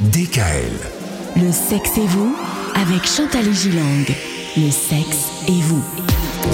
DKL. Le sexe et vous avec Chantal Gilang. Le sexe et vous.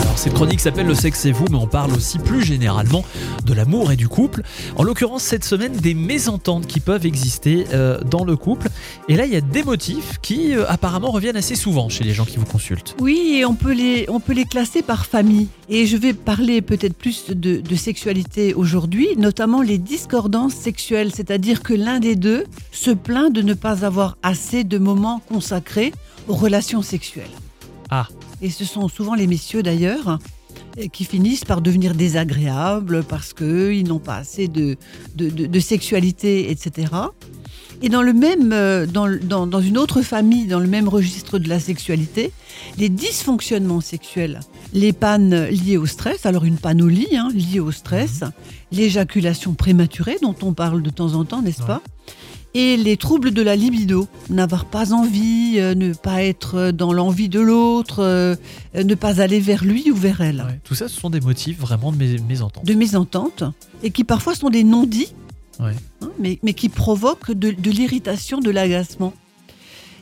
Alors cette chronique s'appelle Le sexe et vous, mais on parle aussi plus généralement de l'amour et du couple. En l'occurrence, cette semaine, des mésententes qui peuvent exister euh, dans le couple. Et là, il y a des motifs qui euh, apparemment reviennent assez souvent chez les gens qui vous consultent. Oui, et on peut les, on peut les classer par famille. Et je vais parler peut-être plus de, de sexualité aujourd'hui, notamment les discordances sexuelles, c'est-à-dire que l'un des deux se plaint de ne pas avoir assez de moments consacrés aux relations sexuelles. Ah, Et ce sont souvent les messieurs d'ailleurs qui finissent par devenir désagréables parce qu'ils n'ont pas assez de, de, de- de sexualité, etc. Et dans, le même, euh, dans, dans- dans une autre famille, dans le même registre de la sexualité, les dysfonctionnements sexuels, les pannes liées au stress, alors une panne au lit hein, liée au stress, l'éjaculation prématurée dont on parle de temps en temps, n'est-ce Ouais. pas? Et les troubles de la libido, n'avoir pas envie, euh, ne pas être dans l'envie de l'autre, euh, euh, ne pas aller vers lui ou vers elle. ouais. tout ça, ce sont des motifs vraiment de més- mésententes. De mésententes, et qui parfois sont des non-dits, Ouais. hein, mais, mais qui provoquent de, de l'irritation, de l'agacement.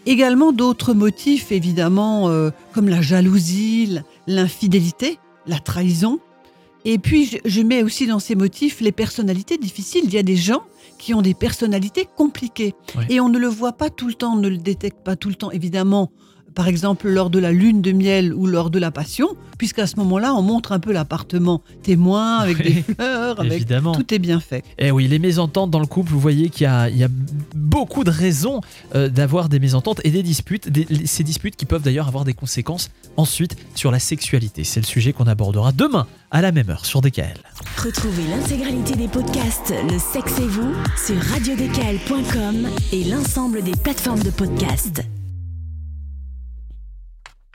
Également d'autres motifs, évidemment, euh, comme la jalousie, l'infidélité, la trahison. Et puis, je, je mets aussi dans ces motifs les personnalités difficiles. Il y a des gens qui ont des personnalités compliquées. Et on ne le voit pas tout le temps, on ne le détecte pas tout le temps, évidemment. Par exemple, lors de la lune de miel ou lors de la passion, puisqu'à ce moment-là, on montre un peu l'appartement témoin avec Oui, des fleurs, avec Évidemment. tout est bien fait. Eh oui, les mésententes dans le couple, vous voyez qu'il y a, il y a beaucoup de raisons euh, d'avoir des mésententes et des disputes. Des- ces disputes qui peuvent d'ailleurs avoir des conséquences ensuite sur la sexualité. C'est le sujet qu'on abordera demain à la même heure sur DKL. Retrouvez l'intégralité des podcasts Le sexe et vous sur radiodkl.com et l'ensemble des plateformes de podcasts.